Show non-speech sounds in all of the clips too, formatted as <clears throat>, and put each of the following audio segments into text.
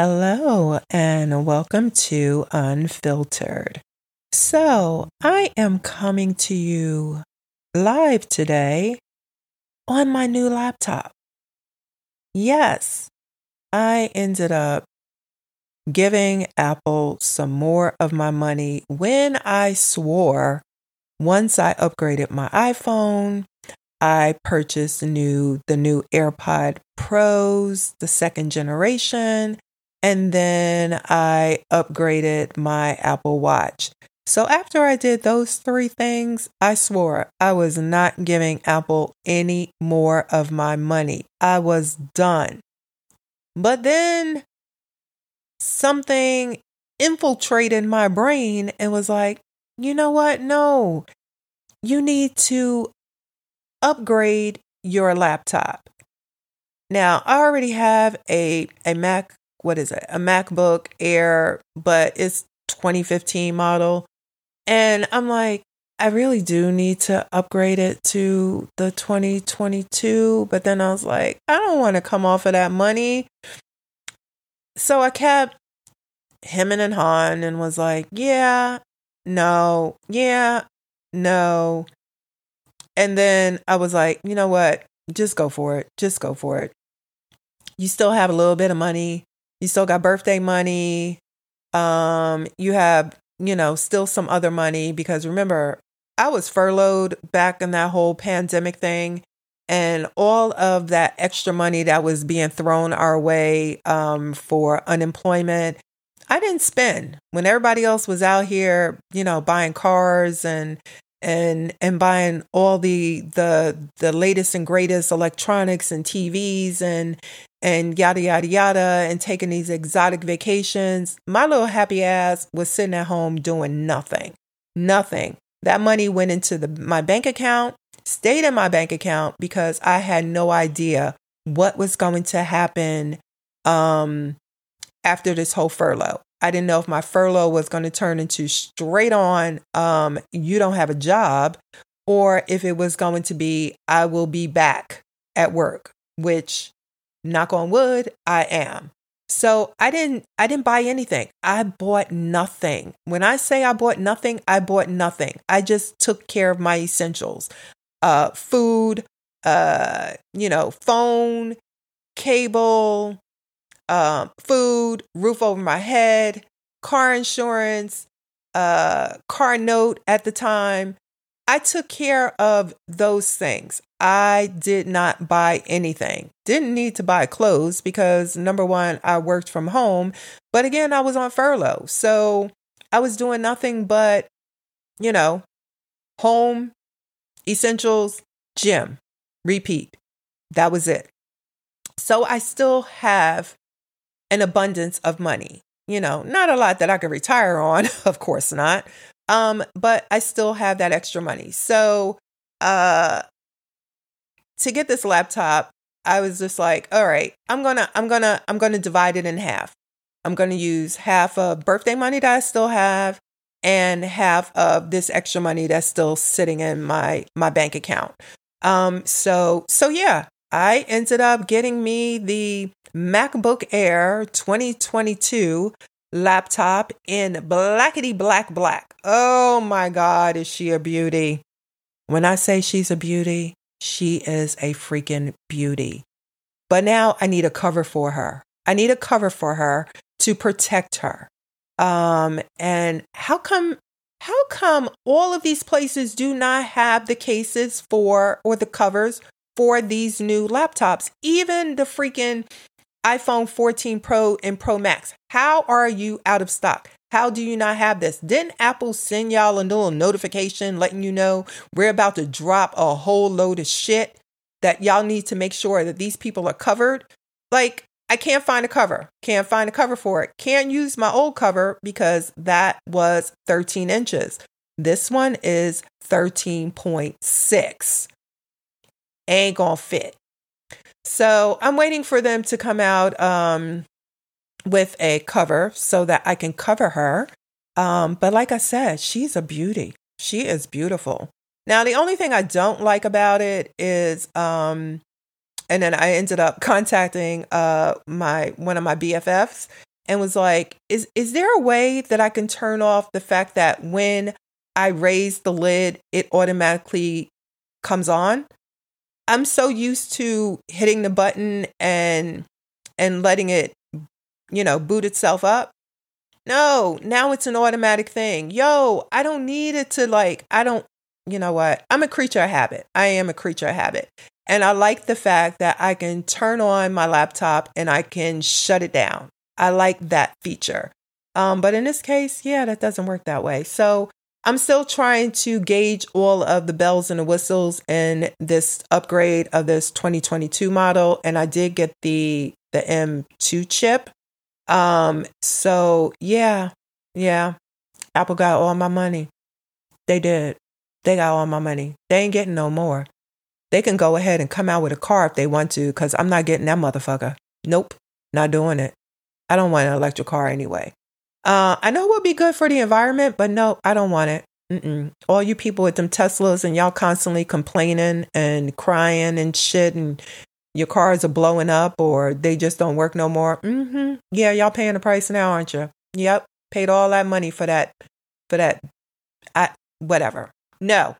Hello, and welcome to Unfiltered. So, I am coming to you live today on my new laptop. Yes, I ended up giving Apple some more of my money when I swore once I upgraded my iPhone, I purchased new the new AirPod Pros, the second generation, and then I upgraded my Apple Watch. So after I did those three things, I swore I was not giving Apple any more of my money. I was done. But then something infiltrated my brain and was like, you know what? No, you need to upgrade your laptop. Now, I already have a, a Mac, what is it? A MacBook Air, but it's 2015 model. And I'm like, I really do need to upgrade it to the 2022. But then I was like, I don't want to come off of that money. So I kept hemming and hawing and was like, yeah, no, yeah, no. And then I was like, you know what? Just go for it. Just go for it. You still have a little bit of money. You still got birthday money. Um, you have, you know, still some other money because remember, I was furloughed back in that whole pandemic thing and all of that extra money that was being thrown our way um, for unemployment I didn't spend when everybody else was out here, you know, buying cars and and and buying all the the the latest and greatest electronics and TVs and and yada yada yada and taking these exotic vacations. My little happy ass was sitting at home doing nothing. Nothing. That money went into the my bank account, stayed in my bank account because I had no idea what was going to happen um after this whole furlough. I didn't know if my furlough was going to turn into straight on, um, you don't have a job, or if it was going to be, I will be back at work, which, knock on wood, I am. So I didn't I didn't buy anything. I bought nothing. When I say I bought nothing, I bought nothing. I just took care of my essentials. Uh food, uh, you know, phone, cable, um, food, roof over my head, car insurance, uh, car note at the time. I took care of those things. I did not buy anything. Didn't need to buy clothes because number one, I worked from home. But again, I was on furlough. So I was doing nothing but, you know, home, essentials, gym, repeat. That was it. So I still have an abundance of money. You know, not a lot that I could retire on, <laughs> of course not. Um, but I still have that extra money. So, uh, to get this laptop, I was just like, all right, I'm gonna, I'm gonna, I'm gonna divide it in half. I'm gonna use half of birthday money that I still have and half of this extra money that's still sitting in my my bank account. Um, so so yeah, I ended up getting me the MacBook Air 2022 laptop in blackety black black. Oh my God, is she a beauty? When I say she's a beauty, she is a freaking beauty. But now I need a cover for her. I need a cover for her to protect her. Um, and how come how come all of these places do not have the cases for or the covers for these new laptops, even the freaking iPhone 14 Pro and Pro Max. How are you out of stock? How do you not have this? Didn't Apple send y'all a little notification letting you know we're about to drop a whole load of shit that y'all need to make sure that these people are covered? Like, I can't find a cover. Can't find a cover for it. Can't use my old cover because that was 13 inches. This one is 13.6 ain't gonna fit. So I'm waiting for them to come out um, with a cover so that I can cover her. Um, but like I said, she's a beauty. She is beautiful. Now, the only thing I don't like about it is, um, and then I ended up <laughs> contacting uh, my one of my BFFs, and was like, is is there a way that I can turn off the fact that when I raise the lid, it automatically comes on? I'm so used to hitting the button and and letting it, you know, boot itself up. No, now it's an automatic thing. Yo, I don't need it to like, I don't, you know what? I'm a creature of habit. I am a creature of habit. And I like the fact that I can turn on my laptop and I can shut it down. I like that feature. Um, but in this case, yeah, that doesn't work that way. So I'm still trying to gauge all of the bells and the whistles in this upgrade of this 2022 model. And I did get the the M2 chip. Um, so yeah, yeah. Apple got all my money. They did. They got all my money. They ain't getting no more. They can go ahead and come out with a car if they want to, because I'm not getting that motherfucker. Nope, not doing it. I don't want an electric car anyway. Uh, I know it would be good for the environment, but no, I don't want it. Mm-mm. All you people with them Teslas and y'all constantly complaining and crying and shit, and your cars are blowing up or they just don't work no more. Mm-hmm. Yeah, y'all paying the price now, aren't you? Yep, paid all that money for that, for that. I whatever. No,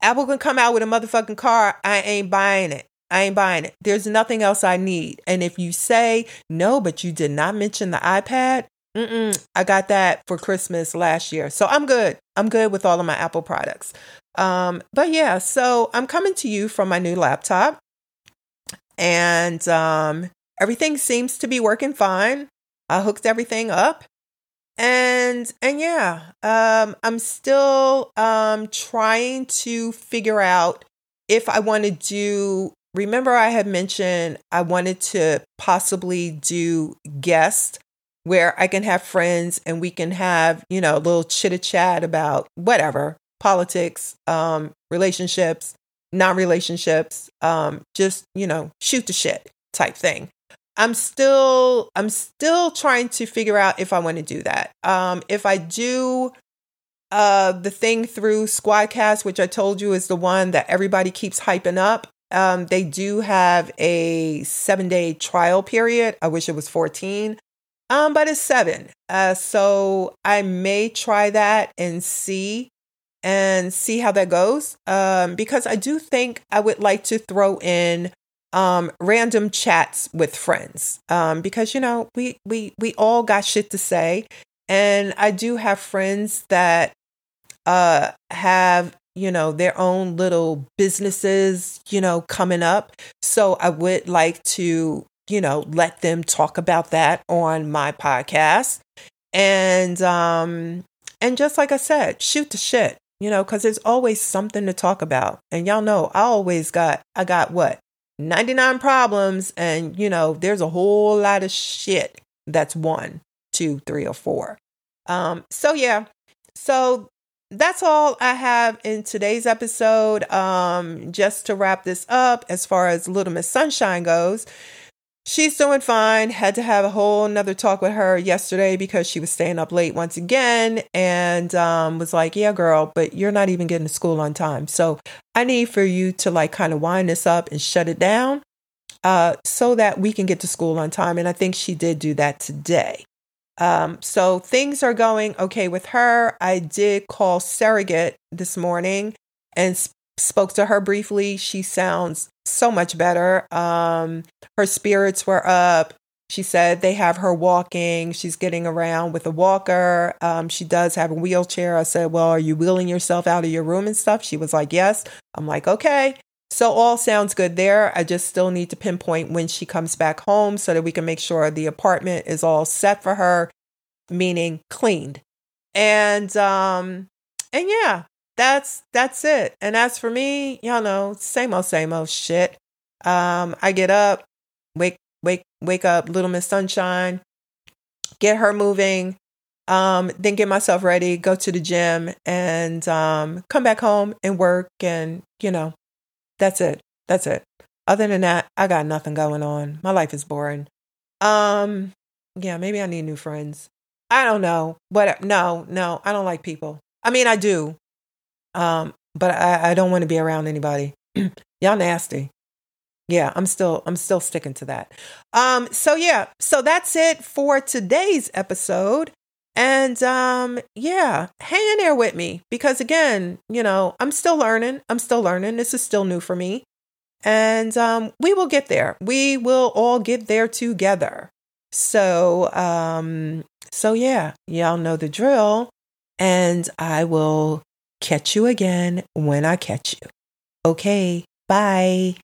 Apple can come out with a motherfucking car. I ain't buying it. I ain't buying it. There's nothing else I need. And if you say no, but you did not mention the iPad, Mm-mm, I got that for Christmas last year. So I'm good. I'm good with all of my Apple products. Um, but yeah, so I'm coming to you from my new laptop and um, everything seems to be working fine. I hooked everything up. And and yeah, um, I'm still um, trying to figure out if I want to do remember I had mentioned I wanted to possibly do guest where I can have friends and we can have, you know, a little chit chat about whatever, politics, um, relationships, non relationships, um, just, you know, shoot the shit type thing. I'm still I'm still trying to figure out if I want to do that. Um, if I do uh, the thing through Squadcast, which I told you is the one that everybody keeps hyping up, um, they do have a seven day trial period. I wish it was 14. Um, but it's seven. Uh, so I may try that and see and see how that goes. Um, because I do think I would like to throw in um random chats with friends. Um, because you know, we we we all got shit to say. And I do have friends that uh have you know their own little businesses you know coming up so i would like to you know, let them talk about that on my podcast. And um and just like I said, shoot the shit, you know, cuz there's always something to talk about. And y'all know I always got I got what? 99 problems and you know, there's a whole lot of shit that's one, two, three or four. Um so yeah. So that's all I have in today's episode. Um, just to wrap this up, as far as Little Miss Sunshine goes, She's doing fine. Had to have a whole nother talk with her yesterday because she was staying up late once again and um, was like, Yeah, girl, but you're not even getting to school on time. So I need for you to like kind of wind this up and shut it down uh, so that we can get to school on time. And I think she did do that today. Um, so things are going okay with her. I did call Surrogate this morning and spoke to her briefly. She sounds so much better. Um, her spirits were up. She said they have her walking. She's getting around with a walker. Um, she does have a wheelchair. I said, Well, are you wheeling yourself out of your room and stuff? She was like, Yes. I'm like, Okay. So all sounds good there. I just still need to pinpoint when she comes back home so that we can make sure the apartment is all set for her, meaning cleaned. And um and yeah, that's that's it. And as for me, y'all know, same old same old shit. Um, I get up, wake wake wake up, little Miss Sunshine, get her moving, um, then get myself ready, go to the gym, and um, come back home and work. And you know, that's it. That's it. Other than that, I got nothing going on. My life is boring. Um, yeah, maybe I need new friends. I don't know. But no, no, I don't like people. I mean, I do, um, but I, I don't want to be around anybody. <clears throat> Y'all nasty. Yeah, I'm still I'm still sticking to that. Um so yeah, so that's it for today's episode. And um yeah, hang in there with me because again, you know, I'm still learning. I'm still learning. This is still new for me. And um we will get there. We will all get there together. So um so yeah, y'all know the drill and I will catch you again when I catch you. Okay, bye.